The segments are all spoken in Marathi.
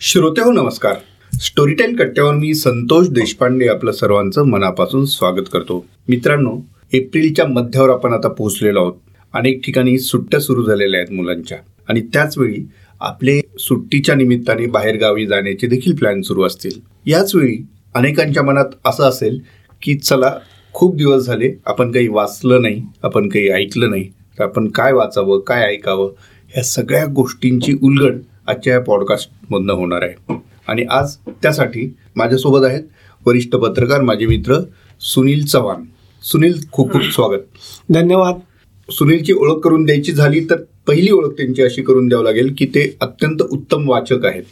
श्रोते हो नमस्कार. स्टोरीटेल कट्ट्यावर मी संतोष देशपांडे आपलं सर्वांचं मनापासून स्वागत करतो. मित्रांनो एप्रिलच्या मध्यावर आपण आता पोहोचलेलो आहोत. अनेक ठिकाणी सुट्ट्या सुरू झालेल्या आहेत मुलांच्या. आणि त्याचवेळी आपले सुट्टीच्या निमित्ताने बाहेरगावी जाण्याचे देखील प्लॅन सुरू असतील. याचवेळी अनेकांच्या मनात असं असेल की चला खूप दिवस झाले आपण काही वाचलं नाही आपण काही ऐकलं नाही. तर आपण काय वाचावं काय ऐकावं ह्या सगळ्या गोष्टींची उलगड आजच्या या पॉडकास्टमधनं होणार आहे. आणि आज त्यासाठी माझ्यासोबत आहेत वरिष्ठ पत्रकार माझे मित्र सुनील चव्हाण. सुनील खूप खूप स्वागत. धन्यवाद. सुनीलची ओळख करून द्यायची झाली तर पहिली ओळख त्यांची अशी करून द्यावं लागेल की ते अत्यंत उत्तम वाचक आहेत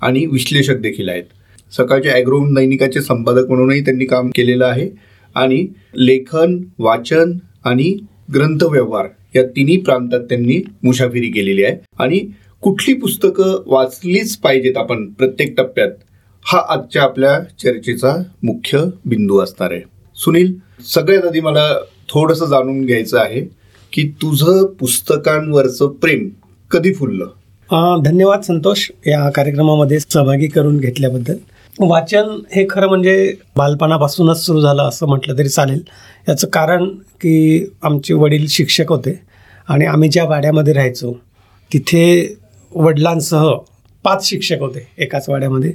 आणि विश्लेषक देखील आहेत. सकाळच्या ॲग्रो दैनिकाचे संपादक म्हणूनही त्यांनी काम केलेलं आहे आणि लेखन वाचन आणि ग्रंथव्यवहार या तिन्ही प्रांतात त्यांनी मुसाफिरी केलेली आहे. आणि कुठली पुस्तकं वाचलीच पाहिजेत आपण प्रत्येक टप्प्यात? हा आजच्या आपल्या चर्चेचा मुख्य बिंदू असणार आहे. सुनील सगळ्यात आधी मला थोडंसं जाणून घ्यायचं आहे की तुझं पुस्तकांवरचं प्रेम कधी फुललं? धन्यवाद संतोष या कार्यक्रमामध्ये सहभागी करून घेतल्याबद्दल. वाचन हे खरं म्हणजे बालपणापासूनच सुरू झालं असं म्हटलं तरी चालेल. याचं कारण की आमचे वडील शिक्षक होते आणि आम्ही ज्या वाड्यामध्ये राहायचो तिथे वडिलांसह पाच शिक्षक होते एकाच वाड्यामध्ये.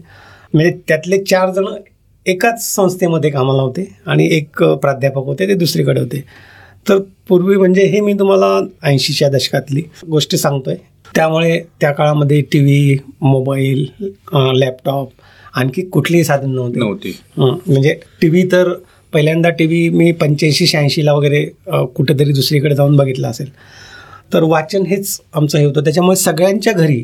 म्हणजे त्यातले चार जण एकाच संस्थेमध्ये कामाला होते आणि एक प्राध्यापक होते ते दुसरीकडे होते. तर पूर्वी म्हणजे हे मी तुम्हाला ऐंशीच्या दशकातली गोष्टी सांगतोय. त्यामुळे त्या काळामध्ये टी व्ही मोबाईल लॅपटॉप आणखी कुठलीही साधन नव्हते. नव्हती. म्हणजे टी व्ही तर पहिल्यांदा टी व्ही मी पंच्याऐंशी शहाऐंशीला वगैरे कुठेतरी दुसरीकडे जाऊन बघितलं असेल. तर वाचन हेच आमचं हे होतं. त्याच्यामुळे सगळ्यांच्या घरी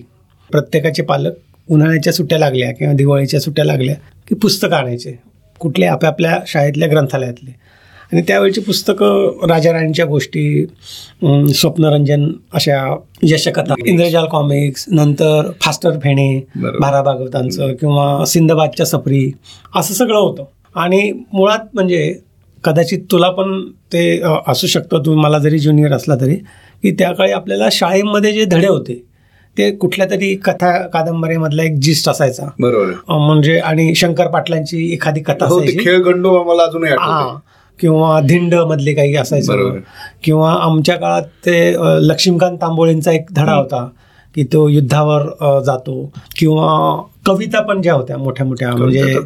प्रत्येकाचे पालक उन्हाळ्याच्या सुट्ट्या लागल्या किंवा दिवाळीच्या सुट्ट्या लागल्या की पुस्तकं आणायचे. कुठले आपापल्या शाळेतल्या ग्रंथालयातले. आणि त्यावेळची पुस्तकं राजाराणीच्या गोष्टी स्वप्नरंजन अशा यशकथा इंद्रजाल कॉमिक्स नंतर फास्टर फेणे. भारा भागवतांचं किंवा सिंदबादच्या सफरी असं सगळं होतं. आणि मुळात म्हणजे कदाचित तुला पण ते असू शकतं. तू मला जरी ज्युनियर असला तरी. की त्या काळी आपल्याला शाळेमध्ये जे धडे होते ते कुठल्या तरी कथा कादंबरीमधला एक जिस्ट असायचा. बरोबर. म्हणजे आणि शंकर पाटलांची एखादी कथा हो ते असायची. खेळ गंडो मला अजूनही हा आठवतं किंवा धिंड मधले काही असायचं. किंवा आमच्या काळात ते लक्ष्मीकांत तांबोळेंचा एक धडा होता की तो युद्धावर जातो. किंवा कविता पण ज्या होत्या मोठ्या मोठ्या म्हणजे.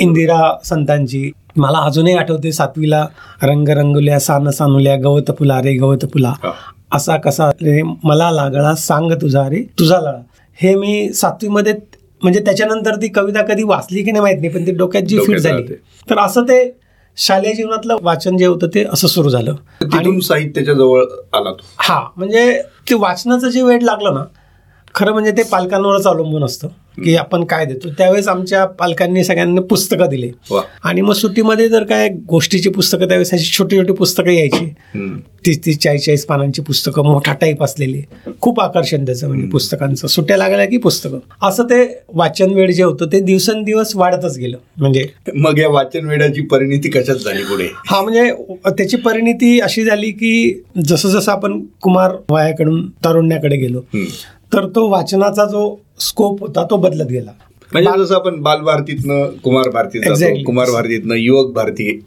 इंदिरा संतांची. मला अजूनही आठवते सातवीला रंग रंगुल्या सान सानुल्या गवत फुला रे गवत फुला. असा कसा रे मला लागला सांग तुझा रे तुझा लळा हे मी सातवीमध्ये म्हणजे त्याच्यानंतर ती कविता कधी वाचली की नाही माहीत नाही पण ती डोक्यात जी फिट झाली. तर असं ते शालेय जीवनातलं वाचन जे होतं ते असं सुरू झालं. तिथून साहित्याच्या जवळ आला तो. हा म्हणजे ते वाचनाचं जे वेळ लागलं ना खरं म्हणजे ते पालकांवरच अवलंबून असतं की आपण काय देतो. त्यावेळेस आमच्या पालकांनी सगळ्यांना पुस्तकं दिले. आणि मग सुट्टीमध्ये तर काय गोष्टीची पुस्तकं त्यावेळेस अशी छोटी छोटी पुस्तकं यायची. तीस तीस चाळीस चाळीस पानांची पुस्तकं मोठा टाईप असलेली. खूप आकर्षण त्याचं म्हणजे पुस्तकांचं. सुट्ट्या लागल्या की पुस्तकं. असं ते वाचन वेळ जे होतं ते दिवसेंदिवस वाढतच गेलं. म्हणजे मग या वाचन वेळाची परिणिती कशात झाली पुढे? हा म्हणजे त्याची परिणिती अशी झाली की जसं जसं आपण कुमार वयाकडून तारुण्याकडे गेलो. तर तो वाचनाचा जो स्कोप होता तो बदलत गेला. म्हणजे जसं आपण बाल भारतीतनं कुमार भारतीत. कुमार भारतीतनं युवक भारती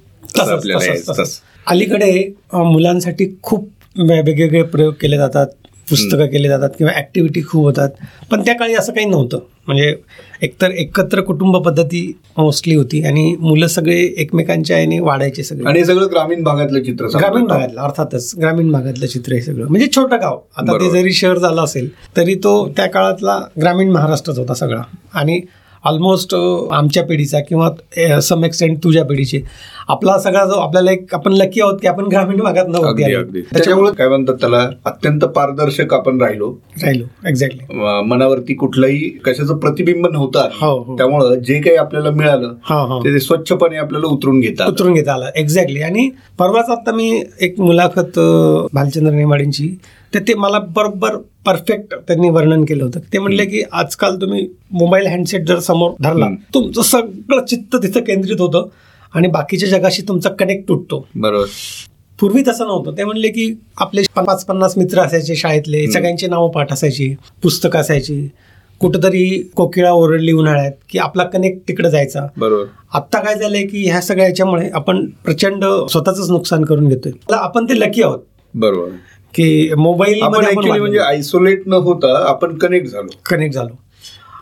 अलीकडे मुलांसाठी खूप वेगवेगळे प्रयोग केले जातात. पुस्तकं केले जातात किंवा ॲक्टिव्हिटी खूप होतात. पण त्या काळी असं काही नव्हतं. म्हणजे एकतर एकत्र कुटुंब पद्धती मोस्टली होती आणि मुलं सगळे एकमेकांच्या याने वाढायचे सगळे. आणि सगळं ग्रामीण भागातलं चित्र ग्रामीण. भागातलं अर्थातच ग्रामीण भागातलं चित्र हे सगळं. म्हणजे छोटं गाव. आता ते. जरी शहर झालं असेल तरी तो त्या काळातला ग्रामीण महाराष्ट्रच होता सगळा. आणि ऑलमोस्ट आमच्या पिढीचा किंवा सम एक्सटेंट तुझ्या पिढीचे. आपला सगळा जो आपल्याला एक आपण लकी आहोत की आपण ग्रामीण भागात नव्हती त्याच्यामुळे काय म्हणतात त्याला अत्यंत पारदर्शक आपण राहिलो. राहिलो एक्झॅक्टली मनावरती कुठलंही कशाचं प्रतिबिंब नव्हतं. हो, हो. त्यामुळं जे काही आपल्याला मिळालं हा हा. ते स्वच्छपणे आपल्याला उतरून घेतात उतरून घेता आला एक्झॅक्टली आणि परवाच आता मी एक मुलाखत भालचंद्र नेमाडेंची तर ते मला बरोबर परफेक्ट त्यांनी वर्णन केलं होतं. ते म्हणले की आजकाल तुम्ही मोबाईल हँडसेट जर समोर धरला. तुमचं सगळं चित्त तिथं केंद्रित होतं. आणि बाकीच्या जगाशी तुमचा कनेक्ट तुटतो. बरोबर. पूर्वी तसं नव्हतं. ते म्हणले की आपले पाच पन्नास मित्र असायचे शाळेतले सगळ्यांची नावं पाठ असायची पुस्तकं असायची. कुठंतरी कोकिळा ओरडली उन्हाळ्यात की आपला कनेक्ट तिकडे जायचा. बरोबर. आत्ता काय झालंय की ह्या सगळ्या याच्यामुळे आपण प्रचंड स्वतःच नुकसान करून घेतोय. आपण ते लकी आहोत. बरोबर. की मोबाईल म्हणजे आयसोलेट न होता आपण कनेक्ट झालो. कनेक्ट झालो.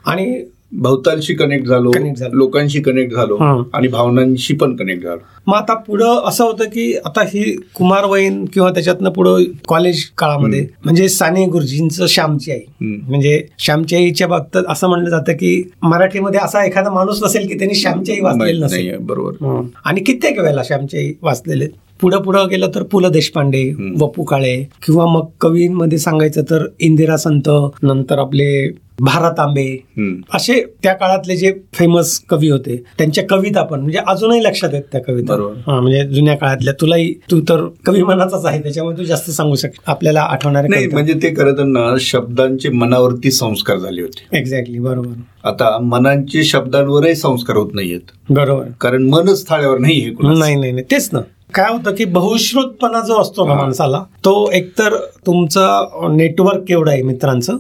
आणि भवतालशी कनेक्ट झालो Connect झालो. लोकांशी कनेक्ट झालो हं. आणि भावनांशी पण कनेक्ट झालो मग आता पुढं असं होतं की आता ही कुमारवयीन किंवा त्याच्यातनं पुढं कॉलेज काळामध्ये म्हणजे साने गुरुजींचं श्यामची आई हं. म्हणजे श्यामची आईच्या बाबतीत असं म्हणलं जातं की मराठीमध्ये असा एखादा माणूस नसेल की त्यांनी श्यामची आई वाचलेली नसेल बरोबर हं. आणि कित्येक वेळेला श्यामची आई वाचलेले पुढं पुढं गेलं तर पु ल देशपांडे. वपू काळे किंवा मग कवींमध्ये सांगायचं तर इंदिरा संत नंतर आपले भारत आंबे. असे त्या काळातले जे फेमस कवी होते त्यांच्या कविता पण म्हणजे अजूनही लक्षात आहेत त्या कविता. हा म्हणजे जुन्या काळातल्या. तुलाही तू तर कवी मनाचाच आहे त्याच्यामुळे तू जास्त सांगू शक आपल्याला आठवणारे नाही म्हणजे ते खरं तर ना शब्दांचे मनावरती संस्कार झाले होते. एक्झॅक्टली बरोबर. आता मनांचे शब्दांवरही संस्कार होत नाहीयेत. बरोबर. कारण मनच थाळ्यावर. नाही नाही नाही तेच ना. काय होतं की बहुश्रुतपणा जो असतो ना. माणसाला तो एकतर तुमचं नेटवर्क केवढं आहे मित्रांचं.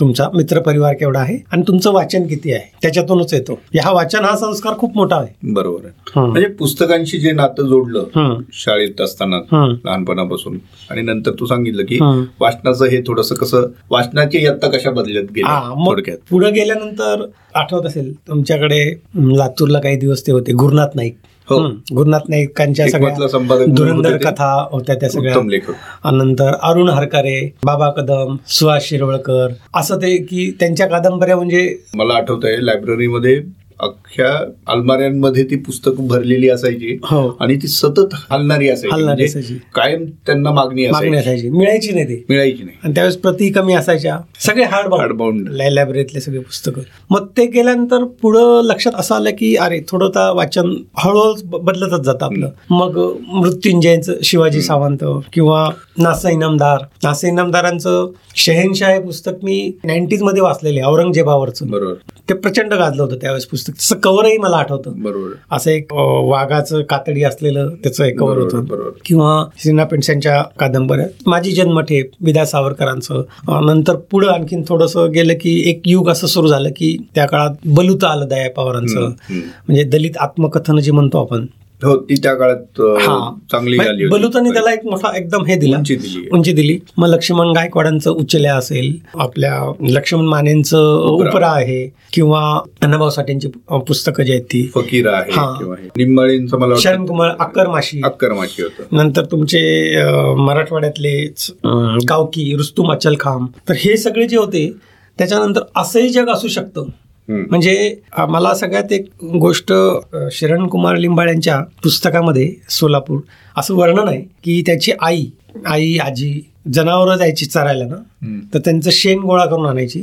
तुमचा मित्रपरिवार केवढा आहे आणि तुमचं वाचन किती आहे त्याच्यातूनच येतो हा वाचन हा संस्कार खूप मोठा आहे बरोबर आहे. म्हणजे पुस्तकांशी जे नातं जोडलं. शाळेत असताना. लहानपणापासून आणि नंतर तू सांगितलं की. वाचनाचं हे थोडस कसं वाचनाची इयत्ता कशा बदलत गेली पुढे गेल्यानंतर आठवत असेल तुमच्याकडे लातूरला काही दिवस ते होते गुरुनाथ नाईक हो. गुरुनाथ नाईकांच्या सगळ्या धुरंधर. कथा होत्या त्या सगळ्या नंतर अरुण हरकारे बाबा कदम सुहास शिरवळकर असं ते की त्यांच्या कादंबऱ्या म्हणजे मला आठवत आहे लायब्ररीमध्ये अख्ख्या अलमाऱ्यांमध्ये ती पुस्तकं भरलेली असायची हो. आणि ती सतत हलणारी असायची. म्हणजे. कायम त्यांना मागणी असायची. मिळायची नाही ते. मिळायची नाही. आणि त्यावेळेस प्रती कमी असायच्या. सगळे हार्ड Hardbound. लायब्ररीतले सगळे पुस्तकं. मग ते गेल्यानंतर पुढं लक्षात असं आलं की अरे थोडं आता वाचन हळूहळू बदलतच जातं आपलं. मग मृत्युंजयचं शिवाजी सावंत किंवा नासा इनामदार. नासा इनामदारांचं शहेनशाह हे पुस्तक मी नाईन्टीजमध्ये वाचलेले औरंगजेबावरचं. बरोबर. ते प्रचंड गाजलं होतं त्यावेळेस पुस्तक. तसं कव्हरही मला आठवतं. बरोबर. असं एक वाघाचं कातडी असलेलं त्याचं एक कव्हर होतं. बरोबर किंवा सिना पेंडसांच्या कादंबऱ्या. माझी जन्मठेप विदा सावरकरांचं. नंतर पुढं आणखीन थोडंसं गेलं की एक युग असं सुरू झालं की त्या काळात बलुत आलं दया पवारांचं. म्हणजे दलित आत्मकथन जे म्हणतो आपण हो ती त्या काळात. चांगली म्हणजे. बलुतांनी त्याला एक मोठा एकदम हे दिला उंची दिली उंची दिली मग लक्ष्मण गायकवाडांचं उच्चल्या असेल आपल्या लक्ष्मण मानेंचं उपरा. आहे किंवा अण्णाभाऊ साठेंची पुस्तकं जी आहेत ती फकीर आहे. किंवा. निंबाळींचं मला शरण कुमार अक्करमाशी अक्करमाशी होतं नंतर तुमचे अं, गावकी रुस्तुम अचल खाम तर हे सगळे जे होते त्याच्यानंतर असंही जग असू शकतं. म्हणजे मला सगळ्यात एक गोष्ट शरण कुमार लिंबाळ यांच्या पुस्तकामध्ये सोलापूर असं वर्णन आहे की त्याची आई आई आजी जनावरं जायची चरायला ना. तर त्यांचं शेण गोळा करून आणायची.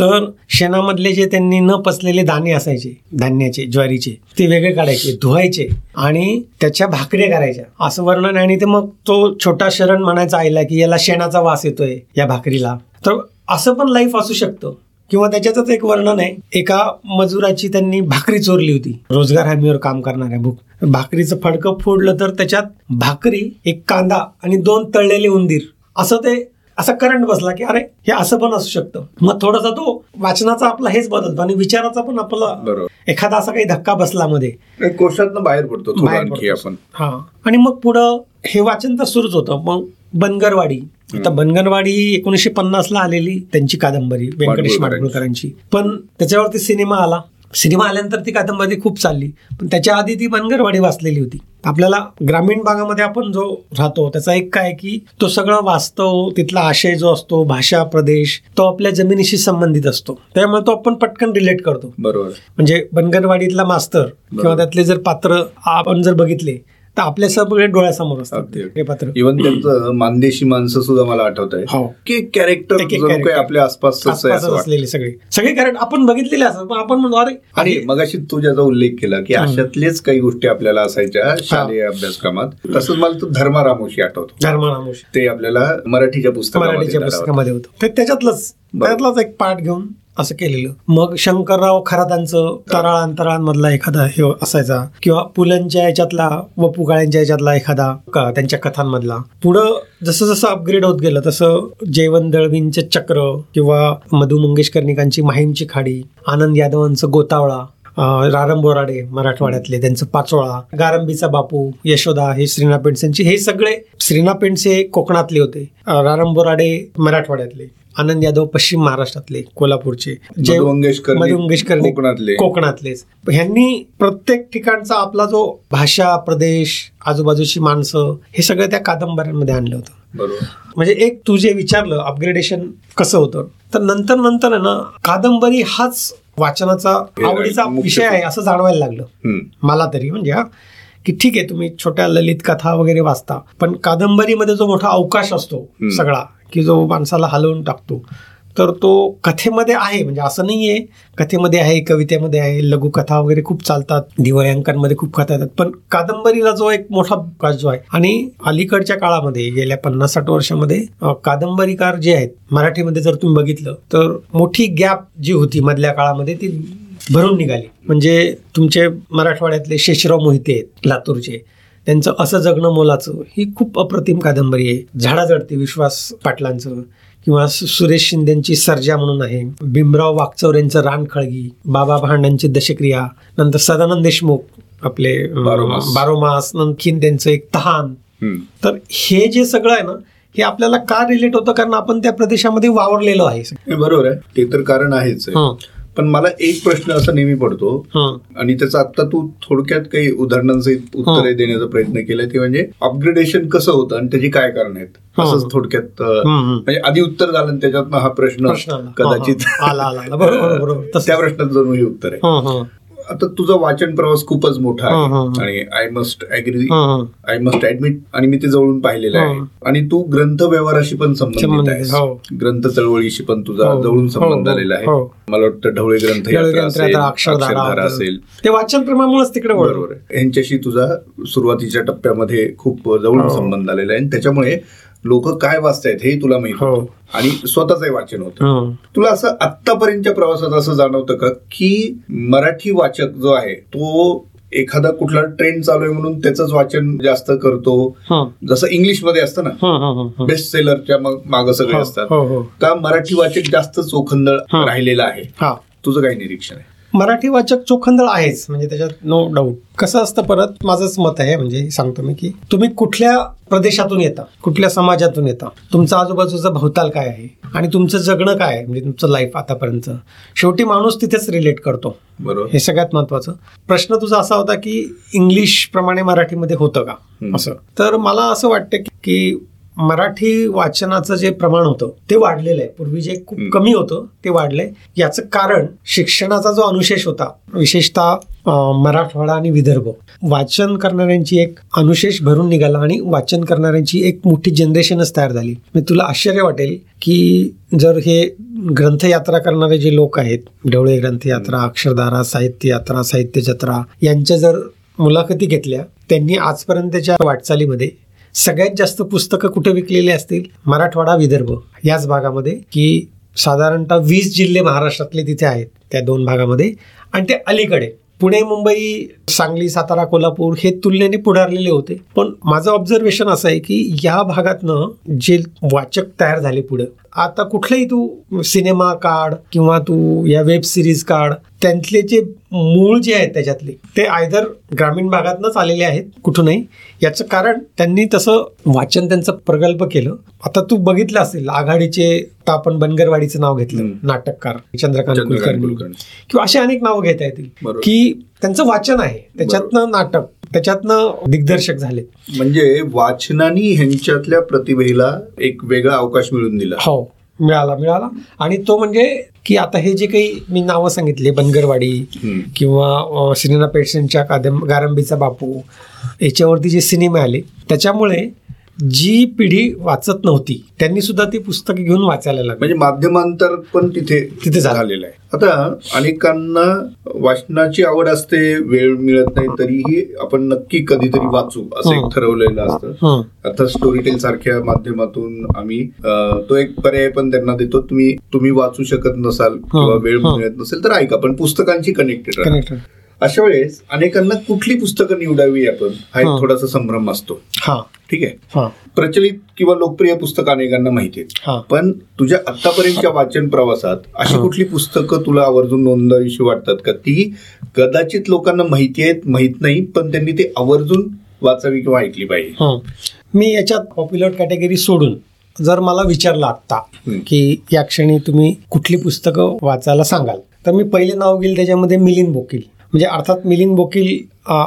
तर शेणामधले जे त्यांनी न पचलेले दाणे असायचे धान्याचे ज्वारीचे ते वेगळे काढायचे धुवायचे आणि त्याच्या भाकऱ्या करायच्या. असं वर्णन आहे आणि ते मग तो छोटा शरण म्हणायचा आईला की याला शेणाचा वास येतोय या भाकरीला. तर असं पण लाईफ असू शकतं. किंवा त्याच्यातच एक वर्णन आहे. एका मजुराची त्यांनी भाकरी चोरली होती. रोजगार हमीवर काम करणाऱ्या भूक भाकरीचं फडकं फोडलं तर त्याच्यात भाकरी एक कांदा आणि दोन तळलेले उंदीर. असं ते असा करंट बसला की अरे हे असं पण असू शकतं. मग थोडासा तो वाचनाचा आपला हेच बदलतो आणि विचाराचा पण आपला एखादा असा काही धक्का बसला मध्ये. एक कोशातनं बाहेर पडतो बाहेर. आपण. हा. आणि मग पुढं हे वाचन तर सुरूच होतं. मग बनगरवाडी. आता बनगरवाडी ही एकोणीसशे पन्नास ला आलेली त्यांची कादंबरी व्यंकटेश. माडगुळकरांची. पण त्याच्यावरती सिनेमा आला. सिनेमा आल्यानंतर ती कादंबरी खूप चालली. पण त्याच्या आधी ती बनगरवाडी वाचलेली होती. आपल्याला ग्रामीण भागामध्ये आपण जो राहतो त्याचा एक काय की तो सगळं वास्तव तिथला आशय जो असतो भाषा प्रदेश तो आपल्या जमिनीशी संबंधित असतो. त्यामुळे तो आपण पटकन रिलेट करतो. बरोबर. म्हणजे बनगरवाडीतला मास्तर किंवा त्यातले जर पात्र आपण जर बघितले तर आपल्या सगळे डोळ्यासमोर असतात. ते पात्र इव्हन त्यांचं मानदेशी माणसं सुद्धा मला आठवत आहे हो की कॅरेक्टर काही. आपल्या आसपास आहे. असलेले सगळे सगळे कारण आपण बघितलेले असतात पण आपण म्हणतो अरे आणि मगाशी तू ज्याचा उल्लेख केला की अशातलेच काही गोष्टी आपल्याला असायच्या शालेय अभ्यासक्रमात तसंच मला तो धर्मारामोशी आठवतो धर्मानामोश ते आपल्याला मराठीच्या पुस्तकामध्ये मराठीच्या. पुस्तकामध्ये होतं ते त्याच्यातलंच. त्यातलाच एक पाठ घेऊन असं केलेलं. मग शंकरराव खरातांचं तराळ अंतराळांमधला एखादा हे असायचा. किंवा पुलंच्या याच्यातला व पुगाळ्यांच्या याच्यातला एखादा त्यांच्या कथांमधला. पुढं जसं जसं अपग्रेड होत गेलं तसं जयवंत दळवींचे चक्र किंवा मधु मंगेशकर्णिकांची माहीमची खाडी आनंद यादवांचं गोतावळा रारम बोराडे मराठवाड्यातले त्यांचं पाचोळा गारंबीचा बापू यशोदा हे श्रीना पेंडसेंचे हे सगळे श्रीना पेंडसे कोकणातले होते. अं, रारम बोराडे मराठवाड्यातले आनंद यादव पश्चिम महाराष्ट्रातले कोल्हापूरचे जय- मधु मंगेश कर्णिक मधु मंगेश कर्णिक कोकणातले. कोकणातलेच. ह्यांनी प्रत्येक ठिकाणचा आपला जो भाषा प्रदेश आजूबाजूची माणसं हे सगळं त्या कादंबऱ्यांमध्ये आणलं होतं. बरोबर. म्हणजे एक तू जे विचारलं अपग्रेडेशन कसं होतं? तर नंतर नंतर ना कादंबरी हाच वाचनाचा आवडीचा विषय आहे असं जाणवायला लागलं. मला तरी म्हणजे हा की ठीक आहे तुम्ही छोट्या ललित कथा वगैरे वाचता पण कादंबरीमध्ये जो मोठा अवकाश असतो. सगळा की जो माणसाला हलवून टाकतो तर तो कथेमध्ये आहे. म्हणजे असं नाही आहे कथेमध्ये आहे कवितेमध्ये आहे लघुकथा वगैरे खूप चालतात. दिवाळ्यांकांमध्ये खूप कथा येतात. पण कादंबरीला जो एक मोठा अवकाश जो आहे आणि अलीकडच्या काळामध्ये गेल्या पन्नास साठ वर्षामध्ये कादंबरीकार जे आहेत मराठीमध्ये जर तुम्ही बघितलं तर मोठी गॅप जी होती मधल्या काळामध्ये ती भरून निघाली. म्हणजे तुमचे मराठवाड्यातले शेषराव मोहिते आहेत लातूरचे. त्यांचं असं जगणं मोलाचं ही खूप अप्रतिम कादंबरी आहे. झाडा विश्वास पाटलांचं. किंवा सुरेश शिंदेची सर्जा म्हणून आहे भीमराव वागचौरेंचं रानखळगी बाबा भांडांची दशक्रिया नंतर सदानंद देशमुख आपले बारोमास. आणखीन त्यांचं एक तहान. तर हे जे सगळं आहे ना हे आपल्याला का रिलेट होतं कारण आपण त्या प्रदेशामध्ये वावरलेलो आहे बरोबर आहे ते तर कारण आहेच आहे. पण मला एक प्रश्न असा नेहमी पडतो. हं, आणि त्याचं आता तू थोडक्यात काही उदाहरणांसहित उत्तरे देण्याचा प्रयत्न केलाय ते म्हणजे अपग्रेडेशन कसं होतं आणि त्याची काय कारण आहेत. असंच थोडक्यात. म्हणजे आधी उत्तर झालं आणि त्याच्यातनं हा प्रश्न. कदाचित. त्या प्रश्नात जणू हे उत्तर आहे हं, हं, आता तुझा वाचन प्रवास खूपच मोठा आहे. आणि I must agree. I must admit आणि मी ते जवळून पाहिलेलं आहे. आणि तू ग्रंथ व्यवहाराशी पण संबंधित आहेस हो. ग्रंथ चळवळीशी पण तुझा हो, जवळून हो, संबंध आलेला आहे. मला वाटतं ढवळे ग्रंथ असेल, ते वाचन प्रेमामुळेच तिकडे. बरोबर आहे ह्यांच्याशी तुझा सुरुवातीच्या टप्प्यामध्ये खूप जवळून. संबंध आलेला आहे आणि त्याच्यामुळे लोक काय वाचतायत हे तुला माहीत हो. आणि स्वतःचंही वाचन होतं हं. तुला असं आत्तापर्यंतच्या प्रवासात असं जाणवतं का की मराठी वाचक जो आहे तो एखादा कुठला ट्रेंड चालू आहे म्हणून त्याच वाचन जास्त करतो हं. जसं इंग्लिशमध्ये असतं ना. बेस्ट सेलरच्या मग माग सगळे असतात. का मराठी वाचक जास्त चोखंदळ. राहिलेला आहे तुझं काय निरीक्षण आहे मराठी वाचक चोखंदळ आहेच म्हणजे त्याच्यात नो डाऊट कसं असतं परत? माझंच मत आहे म्हणजे सांगतो मी की तुम्ही कुठल्या प्रदेशातून येता कुठल्या समाजातून येता तुमचं आजूबाजूचं भवताल काय आहे आणि तुमचं जगणं काय आहे म्हणजे तुमचं लाईफ आतापर्यंत. शेवटी माणूस तिथेच रिलेट करतो. बरोबर. हे सगळ्यात महत्वाचं. प्रश्न तुझा असा होता की इंग्लिश प्रमाणे मराठीमध्ये होतं का. असं. तर मला असं वाटतं की मराठी वाचनाचं जे प्रमाण होतं ते वाढलेलं आहे. पूर्वी जे खूप. कमी होतं ते वाढलंय. याचं कारण शिक्षणाचा जो अनुशेष होता विशेषतः मराठवाडा आणि विदर्भ. वाचन करणाऱ्यांची एक अनुशेष भरून निघाला आणि वाचन करणाऱ्यांची एक मोठी जनरेशनच तयार झाली. म्हणजे तुला आश्चर्य वाटेल की जर हे ग्रंथयात्रा करणारे जे लोक आहेत ढवळे ग्रंथयात्रा अक्षरधारा साहित्य यात्रा साहित्य जत्रा यांच्या जर मुलाखती घेतल्या त्यांनी आजपर्यंतच्या वाटचालीमध्ये सगळ्यात जास्त पुस्तकं कुठे विकलेली असतील? मराठवाडा विदर्भ. याच भागामध्ये की साधारणतः वीस जिल्हे महाराष्ट्रातले तिथे आहेत त्या दोन भागामध्ये. आणि ते अलीकडे. पुणे मुंबई सांगली सातारा कोल्हापूर हे तुलनेने पुढारलेले होते. पण माझं ऑब्झर्वेशन असं आहे की या भागातनं जे वाचक तयार झाले पुढं आता कुठलाही तू सिनेमा काढ किंवा तू या वेब सिरीज काढ त्यांतले जे मूळ जे आहेत त्याच्यातले ते आयदर ग्रामीण भागातनंच आलेले आहेत कुठूनही याचं कारण त्यांनी तसं वाचन त्यांचं प्रगल्भ केलं आता तू बघितलं असेल आघाडीचे आता आपण बनगरवाडीचं नाव घेतलं. नाटककार चंद्रकांत कुलकर्णी. किंवा असे अनेक नावं घेता येतील. की त्यांचं वाचन आहे त्याच्यातनं नाटक त्याच्यातनं दिग्दर्शक झाले. म्हणजे वाचनाने ह्यांच्यातल्या प्रतिभेला एक वेगळा अवकाश मिळून दिला. हो मिळाला मिळाला. आणि तो म्हणजे की आता हे जे काही मी नावं सांगितले बनगरवाडी. किंवा श्रीना पेटसेंच्या कादंब गारंबीचा बापू याच्यावरती जे सिनेमे आले त्याच्यामुळे जी पिढी वाचत नव्हती त्यांनी सुद्धा ती पुस्तकं घेऊन वाचायला लागली म्हणजे माध्यमांतर पण तिथे तिथे झालं. झालेलं आहे आता अनेकांना वाचनाची आवड असते वेळ मिळत नाही तरीही आपण नक्की कधीतरी वाचू असं. एक ठरवलेलं असतं. आता स्टोरी टेल सारख्या माध्यमातून आम्ही तो एक पर्याय पण त्यांना देतो तुम्ही तुम्ही वाचू शकत नसाल किंवा वेळ. मिळत नसेल तर ऐका पण पुस्तकांची कनेक्टेड राहा अशा वेळेस अनेकांना कुठली पुस्तकं निवडावी आपण? हा एक. थोडासा संभ्रम असतो. हा. ठीक आहे? हा. प्रचलित किंवा लोकप्रिय पुस्तकं अनेकांना माहिती आहेत. पण तुझ्या आतापर्यंतच्या वाचन प्रवासात अशी. कुठली पुस्तकं तुला आवर्जून नोंदवावीशी वाटतात का? ती कदाचित लोकांना माहिती आहेत माहीत नाही पण त्यांनी ते आवर्जून वाचावी किंवा ऐकली पाहिजे. मी याच्यात पॉप्युलर कॅटेगरी सोडून जर मला विचारलं आत्ता. की या क्षणी तुम्ही कुठली पुस्तकं वाचायला सांगाल? तर मी पहिले नाव घेईल त्याच्यामध्ये मिलिंद बोकील. म्हणजे अर्थात मिलिंद बोकील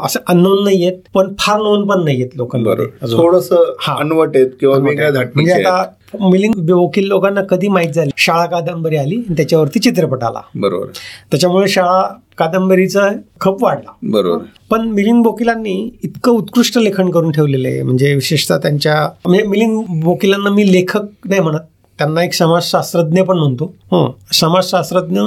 असं अननोन नाही आहेत पण फार नोन पण नाही आहेत लोकांमध्ये. बरोबर. अजून. थोडस. अनवट आहेत किंवा म्हणजे. आता मिलिंद वकील लोकांना कधी माहीत झाली? शाळा कादंबरी आली आणि त्याच्यावरती चित्रपट आला. बरोबर. त्याच्यामुळे शाळा कादंबरीचा खप वाढला. बरोबर. पण मिलिंद बोकिलांनी इतकं उत्कृष्ट लेखन करून ठेवलेलं आहे. म्हणजे विशेषतः त्यांच्या म्हणजे मिलिंद बोकिलांना मी लेखक नाही म्हणत. त्यांना एक समाजशास्त्रज्ञ पण म्हणतो. हं. समाजशास्त्रज्ञ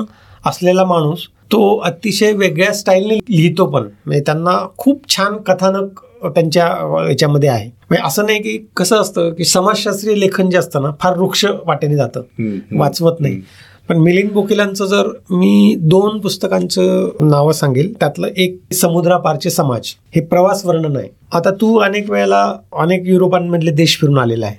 असलेला माणूस तो अतिशय वेगळ्या स्टाईलने लिहितो पण. म्हणजे त्यांना खूप छान कथानक त्यांच्या याच्यामध्ये आहे. म्हणजे असं नाही की कसं असतं की समाजशास्त्रीय लेखन जे असतं ना फार वृक्ष वाटेने जातं. वाचवत नाही. पण मिलिंद बोकिलांचं जर मी दोन पुस्तकांचं नावं सांगेल त्यातलं एक समुद्रापारचे समाज हे प्रवास वर्णन आहे. आता तू अनेक वेळेला अनेक युरोपांमधले देश फिरून आलेला आहे.